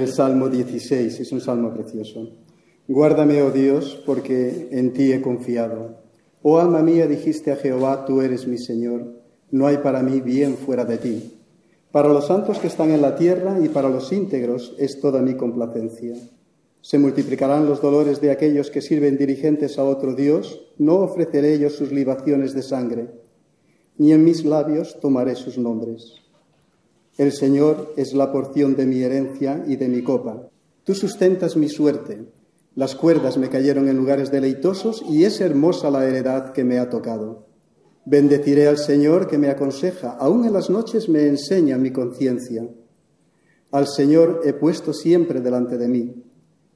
El Salmo 16 es un salmo precioso. Guárdame, oh Dios, porque en ti he confiado. Oh alma mía, dijiste a Jehová, tú eres mi Señor, no hay para mí bien fuera de ti. Para los santos que están en la tierra y para los íntegros es toda mi complacencia. Se multiplicarán los dolores de aquellos que sirven dirigentes a otro Dios, no ofreceré ellos sus libaciones de sangre, ni en mis labios tomaré sus nombres. El Señor es la porción de mi herencia y de mi copa. Tú sustentas mi suerte. Las cuerdas me cayeron en lugares deleitosos y es hermosa la heredad que me ha tocado. Bendeciré al Señor que me aconseja, aún en las noches me enseña mi conciencia. Al Señor he puesto siempre delante de mí,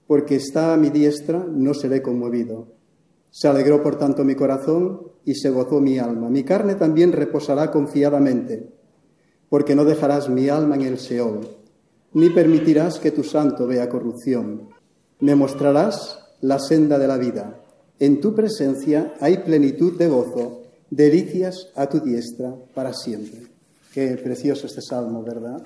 porque está a mi diestra, no seré conmovido. Se alegró por tanto mi corazón y se gozó mi alma. Mi carne también reposará confiadamente porque no dejarás mi alma en el Seol, ni permitirás que tu santo vea corrupción. Me mostrarás la senda de la vida. En tu presencia hay plenitud de gozo, delicias a tu diestra para siempre. Qué precioso este salmo, ¿verdad?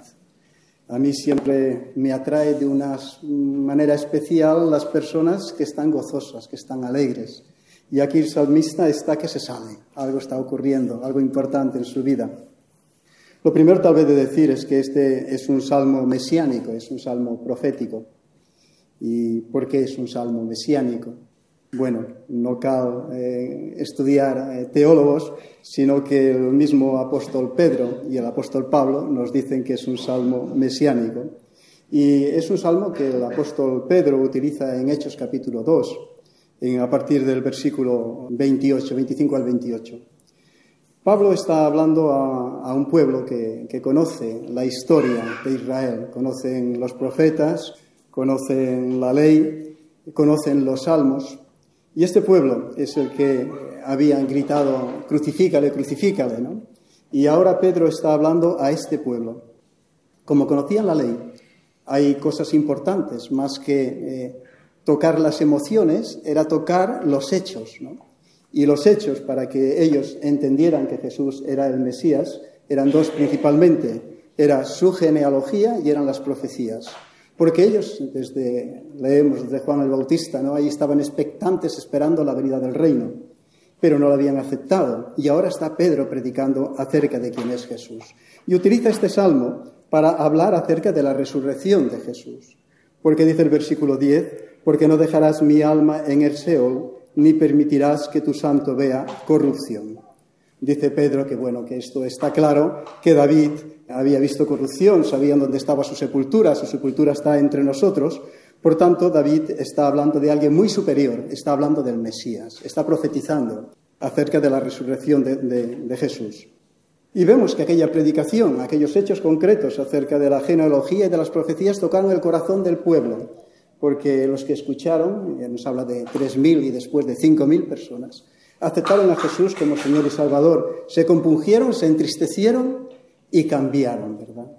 A mí siempre me atrae de una manera especial las personas que están gozosas, que están alegres. Y aquí el salmista está que se sabe, algo está ocurriendo, algo importante en su vida. Lo primero tal vez de decir es que este es un salmo mesiánico, es un salmo profético. ¿Y por qué es un salmo mesiánico? Bueno, no cal eh, estudiar eh, teólogos, sino que el mismo apóstol Pedro y el apóstol Pablo nos dicen que es un salmo mesiánico. Y es un salmo que el apóstol Pedro utiliza en Hechos capítulo 2, en, a partir del versículo 28, 25 al 28. Pablo está hablando a, un pueblo que, conoce la historia de Israel, conocen los profetas, conocen la ley, conocen los salmos, y este pueblo es el que habían gritado, crucifícale, crucifícale, ¿no? Y ahora Pedro está hablando a este pueblo. Como conocían la ley, hay cosas importantes, más que eh, tocar las emociones, era tocar los hechos, ¿no? Y los hechos para que ellos entendieran que Jesús era el Mesías eran dos principalmente. Era su genealogía y eran las profecías. Porque ellos, desde, leemos desde Juan el Bautista, ¿no? Ahí estaban expectantes esperando la venida del reino, pero no lo habían aceptado. Y ahora está Pedro predicando acerca de quién es Jesús. Y utiliza este salmo para hablar acerca de la resurrección de Jesús. Porque dice el versículo 10, porque no dejarás mi alma en el Seol ni permitirás que tu santo vea corrupción. Dice Pedro que bueno, que esto está claro, que David había visto corrupción, sabían dónde estaba su sepultura, su sepultura está entre nosotros. Por tanto, David está hablando de alguien muy superior, está hablando del Mesías, está profetizando acerca de la resurrección de, de Jesús. Y vemos que aquella predicación, aquellos hechos concretos acerca de la genealogía y de las profecías tocaron el corazón del pueblo porque los que escucharon, nos habla de 3.000 y después de 5.000 personas, aceptaron a Jesús como Señor y Salvador, se compungieron, se entristecieron y cambiaron, ¿verdad?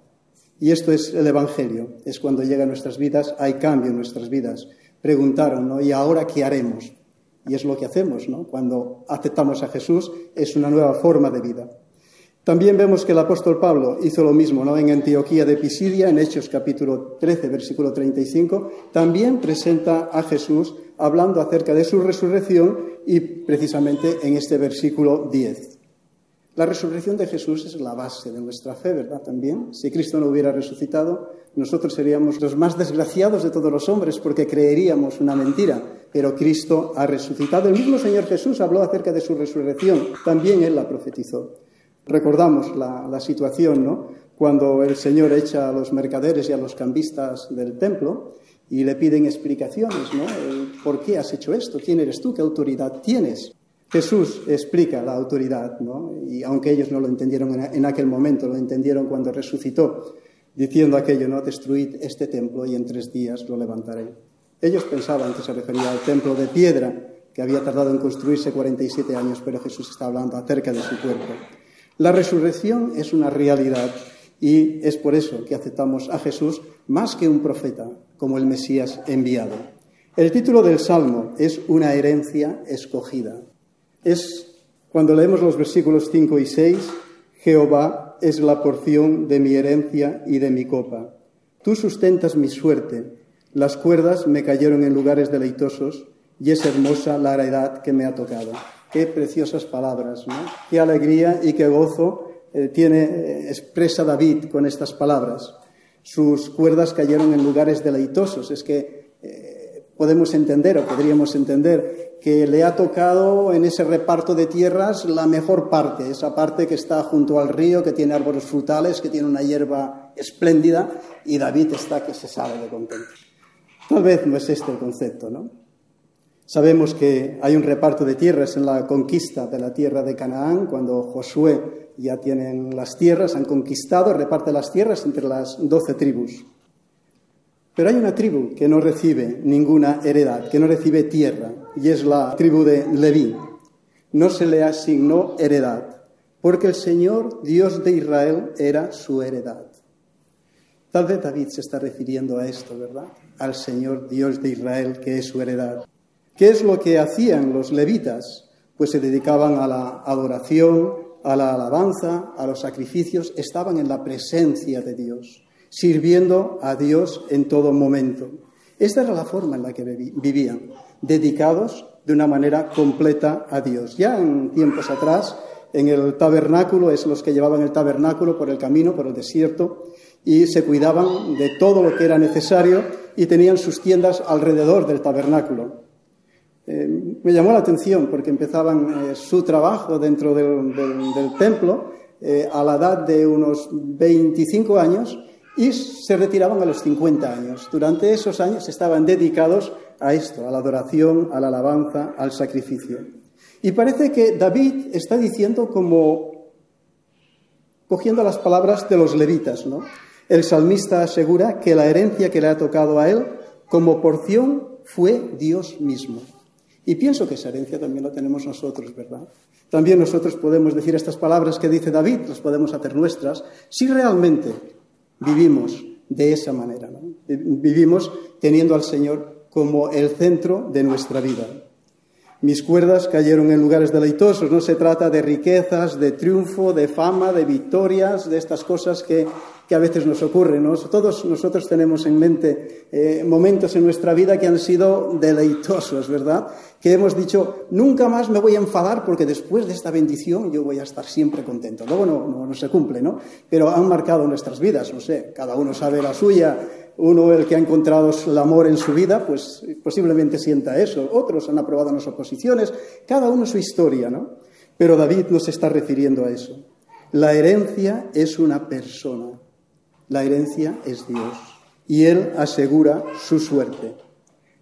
Y esto es el Evangelio, es cuando llega a nuestras vidas, hay cambio en nuestras vidas. Preguntaron, ¿no? ¿Y ahora qué haremos? Y es lo que hacemos, ¿no? Cuando aceptamos a Jesús, es una nueva forma de vida. También vemos que el apóstol Pablo hizo lo mismo ¿no? en Antioquía de Pisidia, en Hechos capítulo 13, versículo 35. También presenta a Jesús hablando acerca de su resurrección y precisamente en este versículo 10. La resurrección de Jesús es la base de nuestra fe, ¿verdad? También. Si Cristo no hubiera resucitado, nosotros seríamos los más desgraciados de todos los hombres porque creeríamos una mentira. Pero Cristo ha resucitado. El mismo Señor Jesús habló acerca de su resurrección. También Él la profetizó. Recordamos la, situación, ¿no? Cuando el Señor echa a los mercaderes y a los cambistas del templo y le piden explicaciones, ¿no? ¿Por qué has hecho esto? ¿Quién eres tú? ¿Qué autoridad tienes? Jesús explica la autoridad, ¿no? Y aunque ellos no lo entendieron en aquel momento, lo entendieron cuando resucitó, diciendo aquello, ¿no? Destruid este templo y en tres días lo levantaré. Ellos pensaban que se refería al templo de piedra, que había tardado en construirse 47 años, pero Jesús está hablando acerca de su cuerpo. La resurrección es una realidad y es por eso que aceptamos a Jesús más que un profeta, como el Mesías enviado. El título del Salmo es una herencia escogida. Es cuando leemos los versículos 5 y 6, Jehová es la porción de mi herencia y de mi copa. Tú sustentas mi suerte. Las cuerdas me cayeron en lugares deleitosos y es hermosa la heredad que me ha tocado. Qué preciosas palabras, ¿no? Qué alegría y qué gozo eh, tiene, eh, expresa David con estas palabras. Sus cuerdas cayeron en lugares deleitosos. Es que eh, podemos entender o podríamos entender que le ha tocado en ese reparto de tierras la mejor parte, esa parte que está junto al río, que tiene árboles frutales, que tiene una hierba espléndida, y David está que se sale de contento. Tal vez no es este el concepto, ¿no? Sabemos que hay un reparto de tierras en la conquista de la tierra de Canaán, cuando Josué ya tienen las tierras, han conquistado, reparte las tierras entre las doce tribus. Pero hay una tribu que no recibe ninguna heredad, que no recibe tierra, y es la tribu de Leví. No se le asignó heredad, porque el Señor, Dios de Israel, era su heredad. Tal vez David se está refiriendo a esto, ¿verdad? Al Señor, Dios de Israel, que es su heredad. ¿Qué es lo que hacían los levitas? Pues se dedicaban a la adoración, a la alabanza, a los sacrificios, estaban en la presencia de Dios, sirviendo a Dios en todo momento. Esta era la forma en la que vivían, dedicados de una manera completa a Dios. Ya en tiempos atrás, en el tabernáculo, es los que llevaban el tabernáculo por el camino, por el desierto, y se cuidaban de todo lo que era necesario y tenían sus tiendas alrededor del tabernáculo. Eh, me llamó la atención porque empezaban eh, su trabajo dentro del, templo eh, a la edad de unos 25 años y se retiraban a los 50 años. Durante esos años estaban dedicados a esto, a la adoración, a la alabanza, al sacrificio. Y parece que David está diciendo como cogiendo las palabras de los levitas, ¿no? El salmista asegura que la herencia que le ha tocado a él como porción fue Dios mismo. Y pienso que esa herencia también la tenemos nosotros, ¿verdad? También nosotros podemos decir estas palabras que dice David, las podemos hacer nuestras, si realmente vivimos de esa manera, ¿no? Vivimos teniendo al Señor como el centro de nuestra vida. Mis cuerdas cayeron en lugares deleitosos. No se trata de riquezas, de triunfo, de fama, de victorias, de estas cosas que que a veces nos ocurre. Todos nosotros tenemos en mente eh, momentos en nuestra vida que han sido deleitosos, ¿verdad? Que hemos dicho, nunca más me voy a enfadar porque después de esta bendición yo voy a estar siempre contento. Luego no, no se cumple, ¿no? Pero han marcado nuestras vidas, no sé, cada uno sabe la suya. Uno, el que ha encontrado el amor en su vida, pues posiblemente sienta eso. Otros han aprobado las oposiciones. Cada uno su historia, ¿no? Pero David no se está refiriendo a eso. La herencia es una persona. La herencia es Dios y Él asegura su suerte.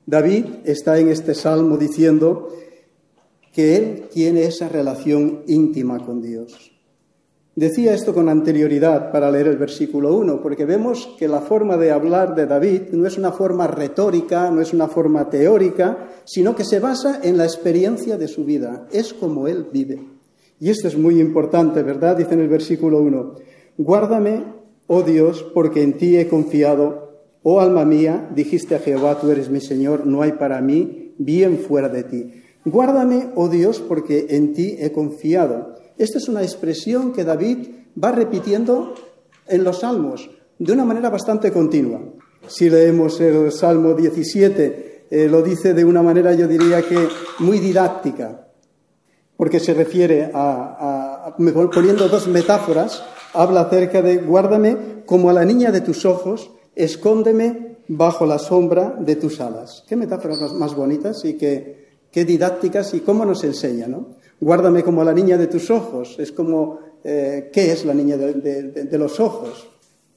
David está en este salmo diciendo que Él tiene esa relación íntima con Dios. Decía esto con anterioridad para leer el versículo 1, porque vemos que la forma de hablar de David no es una forma retórica, no es una forma teórica, sino que se basa en la experiencia de su vida. Es como Él vive. Y esto es muy importante, ¿verdad? Dice en el versículo 1, guárdame Oh Dios, porque en ti he confiado. Oh alma mía, dijiste a Jehová, tú eres mi Señor, no hay para mí bien fuera de ti. Guárdame, oh Dios, porque en ti he confiado. Esta es una expresión que David va repitiendo en los salmos de una manera bastante continua. Si leemos el Salmo 17, eh, lo dice de una manera, yo diría que muy didáctica, porque se refiere a, a poniendo dos metáforas habla acerca de guárdame como a la niña de tus ojos, escóndeme bajo la sombra de tus alas. Qué metáforas más bonitas y qué, didácticas y cómo nos enseña, ¿no? Guárdame como a la niña de tus ojos. Es como, eh, ¿qué es la niña de, los ojos?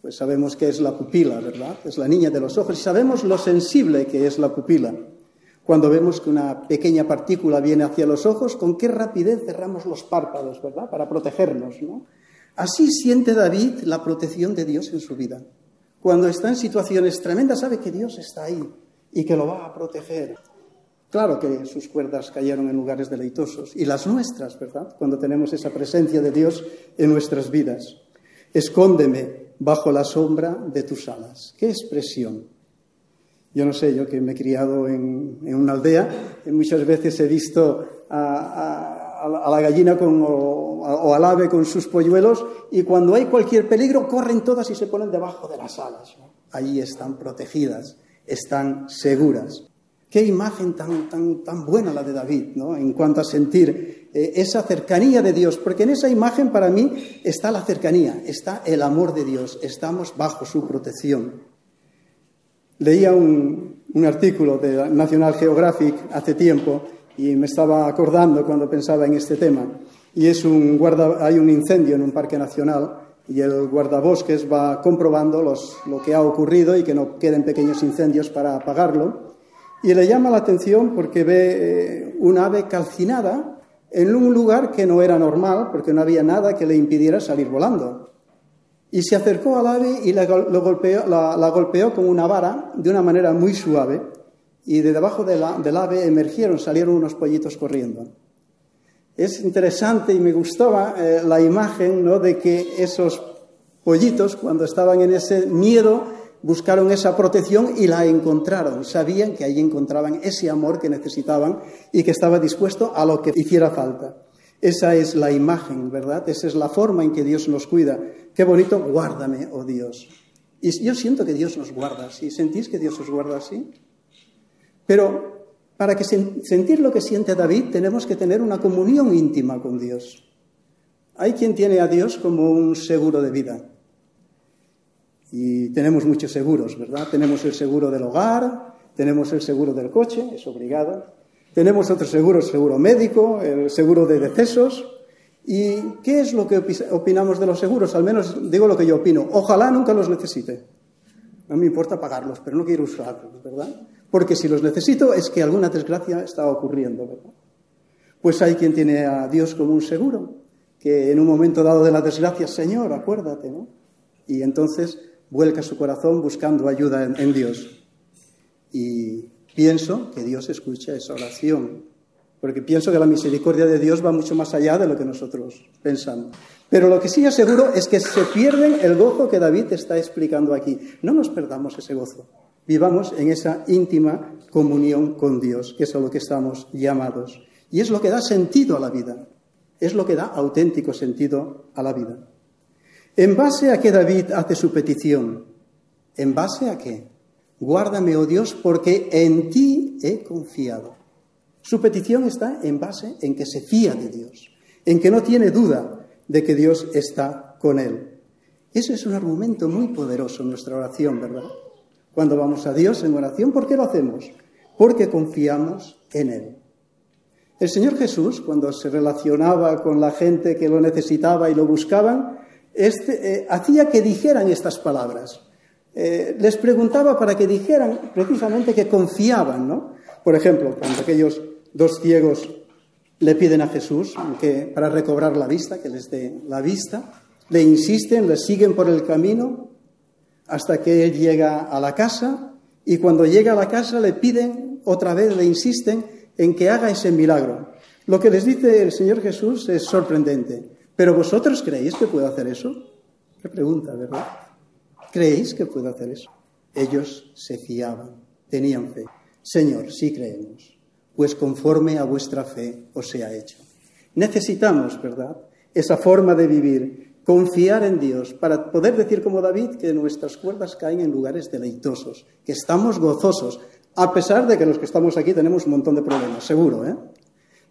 Pues sabemos que es la pupila, ¿verdad? Es la niña de los ojos y sabemos lo sensible que es la pupila. Cuando vemos que una pequeña partícula viene hacia los ojos, con qué rapidez cerramos los párpados, ¿verdad? Para protegernos, ¿no? Así siente David la protección de Dios en su vida. Cuando está en situaciones tremendas, sabe que Dios está ahí y que lo va a proteger. Claro que sus cuerdas cayeron en lugares deleitosos y las nuestras, ¿verdad? Cuando tenemos esa presencia de Dios en nuestras vidas. Escóndeme bajo la sombra de tus alas. ¡Qué expresión! Yo no sé, yo que me he criado en, una aldea, muchas veces he visto a a la gallina con, o, al ave con sus polluelos y cuando hay cualquier peligro corren todas y se ponen debajo de las alas. allí están protegidas, están seguras. Qué imagen tan, tan, tan buena la de David, ¿no? En cuanto a sentir eh, esa cercanía de Dios, porque en esa imagen para mí está la cercanía, está el amor de Dios, estamos bajo su protección. Leía un, artículo de National Geographic hace tiempo y me estaba acordando cuando pensaba en este tema. Y es un hay un incendio en un parque nacional y el guardabosques va comprobando lo que ha ocurrido y que no queden pequeños incendios para apagarlo. Y le llama la atención porque ve eh, un ave calcinada en un lugar que no era normal porque no había nada que le impidiera salir volando. Y se acercó al ave y la, golpeó, la, golpeó con una vara de una manera muy suave y de debajo de la, del ave emergieron, salieron unos pollitos corriendo. Es interesante y me gustaba eh, la imagen ¿no? de que esos pollitos, cuando estaban en ese miedo, buscaron esa protección y la encontraron. Sabían que allí encontraban ese amor que necesitaban y que estaba dispuesto a lo que hiciera falta. Esa es la imagen, ¿verdad? Esa es la forma en que Dios nos cuida. Qué bonito, guárdame, oh Dios. Y yo siento que Dios nos guarda así. ¿Sentís que Dios os guarda así? Pero para que sentir lo que siente David tenemos que tener una comunión íntima con Dios. Hay quien tiene a Dios como un seguro de vida. Y tenemos muchos seguros, ¿verdad? Tenemos el seguro del hogar, tenemos el seguro del coche, es obligado. Tenemos otro seguro, el seguro médico, el seguro de decesos. ¿Y qué es lo que opinamos de los seguros? Al menos digo lo que yo opino. Ojalá nunca los necesite. No me importa pagarlos, pero no quiero usarlos, ¿verdad? Porque si los necesito es que alguna desgracia está ocurriendo, ¿verdad? Pues hay quien tiene a Dios como un seguro, que en un momento dado de la desgracia, Señor, acuérdate, ¿no? Y entonces vuelca su corazón buscando ayuda en, Dios. Y pienso que Dios escucha esa oración, porque pienso que la misericordia de Dios va mucho más allá de lo que nosotros pensamos. Pero lo que sí aseguro es que se pierden el gozo que David está explicando aquí. No nos perdamos ese gozo. Vivamos en esa íntima comunión con Dios, que es a lo que estamos llamados. Y es lo que da sentido a la vida. Es lo que da auténtico sentido a la vida. ¿En base a qué David hace su petición? ¿En base a qué? Guárdame, oh Dios, porque en ti he confiado. Su petición está en base en que se fía de Dios, en que no tiene duda de que Dios está con él. Ese es un argumento muy poderoso en nuestra oración, ¿verdad? Cuando vamos a Dios en oración, ¿por qué lo hacemos? Porque confiamos en Él. El Señor Jesús, cuando se relacionaba con la gente que lo necesitaba y lo buscaban, este, eh, hacía que dijeran estas palabras. Eh, les preguntaba para que dijeran precisamente que confiaban, ¿no? Por ejemplo, cuando aquellos dos ciegos le piden a Jesús que para recobrar la vista, que les dé la vista, le insisten, le siguen por el camino hasta que él llega a la casa y cuando llega a la casa le piden otra vez, le insisten en que haga ese milagro. Lo que les dice el Señor Jesús es sorprendente. ¿Pero vosotros creéis que puedo hacer eso? Qué pregunta, ¿verdad? ¿Creéis que puedo hacer eso? Ellos se fiaban, tenían fe. Señor, sí creemos, pues conforme a vuestra fe os sea hecho. Necesitamos, ¿verdad? Esa forma de vivir, confiar en Dios, para poder decir como David que nuestras cuerdas caen en lugares deleitosos, que estamos gozosos, a pesar de que los que estamos aquí tenemos un montón de problemas, seguro, ¿eh?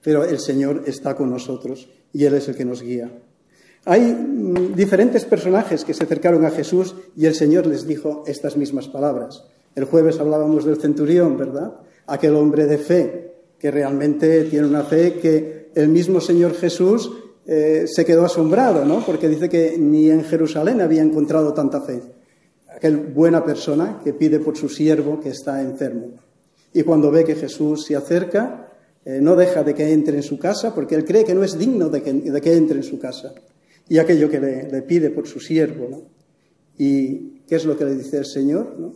Pero el Señor está con nosotros y Él es el que nos guía. Hay mm, diferentes personajes que se acercaron a Jesús y el Señor les dijo estas mismas palabras. El jueves hablábamos del centurión, ¿verdad? Aquel hombre de fe, que realmente tiene una fe que el mismo Señor Jesús eh, se quedó asombrado, ¿no? Porque dice que ni en Jerusalén había encontrado tanta fe. Aquel buena persona que pide por su siervo que está enfermo. Y cuando ve que Jesús se acerca, eh, no deja de que entre en su casa porque él cree que no es digno de que, entre en su casa. Y aquello que le, pide por su siervo. ¿no? ¿Y qué es lo que le dice el Señor? ¿no?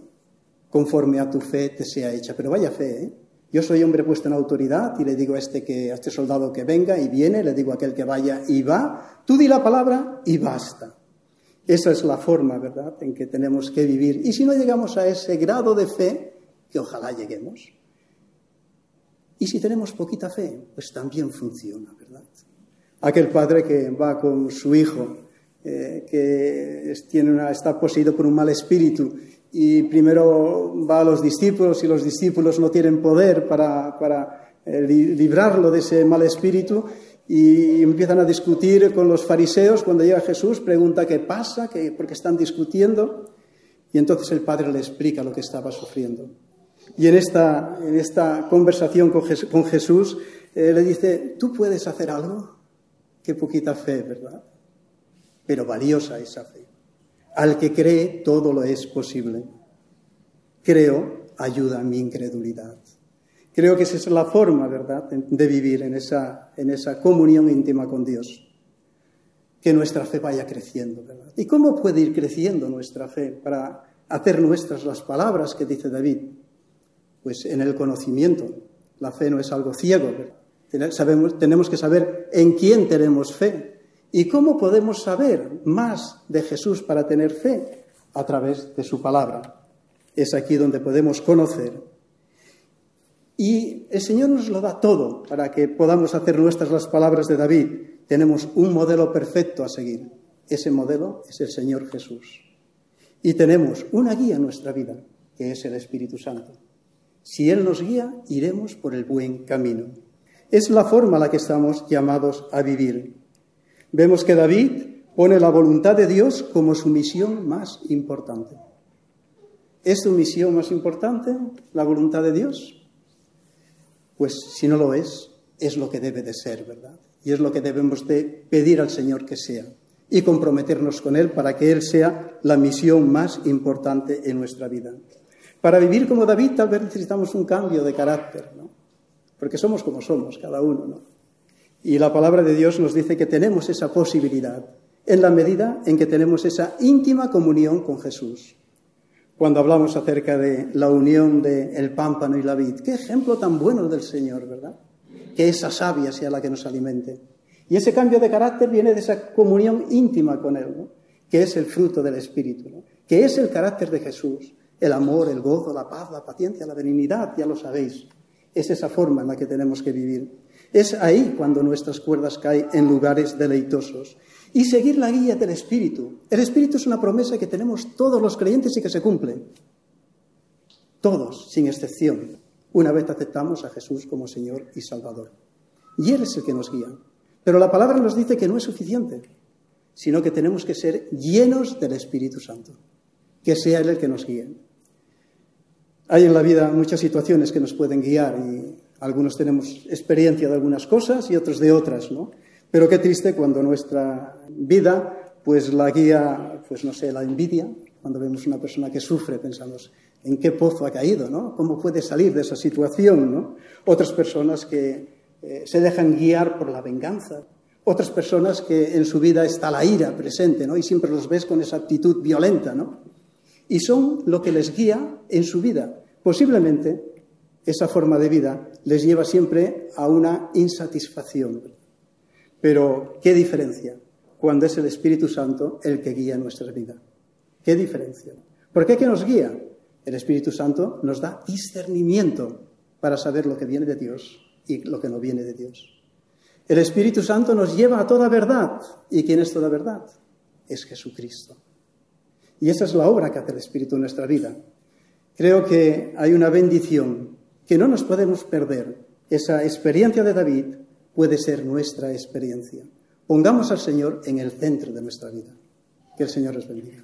Conforme a tu fe te sea hecha. Pero vaya fe, ¿eh? Yo soy hombre puesto en autoridad y le digo a este, que, a este soldado que venga y viene, le digo a aquel que vaya y va, tú di la palabra y basta. Esa es la forma, ¿verdad?, en que tenemos que vivir. Y si no llegamos a ese grado de fe, que ojalá lleguemos, y si tenemos poquita fe, pues también funciona, ¿verdad? Aquel padre que va con su hijo, eh, que tiene una, está poseído por un mal espíritu, y primero va a los discípulos y los discípulos no tienen poder para, para eh, librarlo de ese mal espíritu y empiezan a discutir con los fariseos. Cuando llega Jesús, pregunta qué pasa, qué, porque están discutiendo. Y entonces el Padre le explica lo que estaba sufriendo. Y en esta, en esta conversación con Jesús, eh, le dice, ¿tú puedes hacer algo? Qué poquita fe, ¿verdad? Pero valiosa esa fe. Al que cree, todo lo es posible. Creo, ayuda a mi incredulidad. Creo que esa es la forma, ¿verdad?, de vivir en esa, en esa comunión íntima con Dios. Que nuestra fe vaya creciendo, ¿verdad? ¿Y cómo puede ir creciendo nuestra fe para hacer nuestras las palabras que dice David? Pues en el conocimiento. La fe no es algo ciego, ¿verdad? Tenemos que saber en quién tenemos fe. ¿Y cómo podemos saber más de Jesús para tener fe? A través de su palabra. Es aquí donde podemos conocer y el Señor nos lo da todo para que podamos hacer nuestras las palabras de David. Tenemos un modelo perfecto a seguir. Ese modelo es el Señor Jesús. Y tenemos una guía en nuestra vida, que es el Espíritu Santo. Si Él nos guía, iremos por el buen camino. Es la forma a la que estamos llamados a vivir. Vemos que David pone la voluntad de Dios como su misión más importante. ¿Es su misión más importante la voluntad de Dios? Pues si no lo es, es lo que debe de ser, ¿verdad? Y es lo que debemos de pedir al Señor que sea y comprometernos con Él para que Él sea la misión más importante en nuestra vida. Para vivir como David tal vez necesitamos un cambio de carácter, ¿no? Porque somos como somos, cada uno, ¿no? Y la palabra de Dios nos dice que tenemos esa posibilidad en la medida en que tenemos esa íntima comunión con Jesús cuando hablamos acerca de la unión del pámpano y la vid. Qué ejemplo tan bueno del Señor, ¿verdad? Que esa savia sea la que nos alimente. Y ese cambio de carácter viene de esa comunión íntima con Él, ¿no? que es el fruto del Espíritu, ¿no? que es el carácter de Jesús, el amor, el gozo, la paz, la paciencia, la benignidad, ya lo sabéis. Es esa forma en la que tenemos que vivir. Es ahí cuando nuestras cuerdas caen en lugares deleitosos y seguir la guía del Espíritu. El Espíritu es una promesa que tenemos todos los creyentes y que se cumple. Todos, sin excepción, una vez aceptamos a Jesús como Señor y Salvador. Y Él es el que nos guía. Pero la palabra nos dice que no es suficiente, sino que tenemos que ser llenos del Espíritu Santo, que sea Él el que nos guíe. Hay en la vida muchas situaciones que nos pueden guiar y algunos tenemos experiencia de algunas cosas y otros de otras, ¿no? Pero qué triste cuando nuestra vida, pues la guía, pues no sé, la envidia, cuando vemos una persona que sufre, pensamos, ¿en qué pozo ha caído? ¿no? ¿Cómo puede salir de esa situación? ¿no? Otras personas que eh, se dejan guiar por la venganza, otras personas que en su vida está la ira presente, ¿no? Y siempre los ves con esa actitud violenta, ¿no? Y son lo que les guía en su vida. Posiblemente esa forma de vida les lleva siempre a una insatisfacción. Pero, ¿qué diferencia cuando es el Espíritu Santo el que guía nuestra vida? ¿Qué diferencia? ¿Por qué que nos guía? El Espíritu Santo nos da discernimiento para saber lo que viene de Dios y lo que no viene de Dios. El Espíritu Santo nos lleva a toda verdad. ¿Y quién es toda verdad? Es Jesucristo. Y esa es la obra que hace el Espíritu en nuestra vida. Creo que hay una bendición que no nos podemos perder. Esa experiencia de David puede ser nuestra experiencia. Pongamos al Señor en el centro de nuestra vida. Que el Señor les bendiga.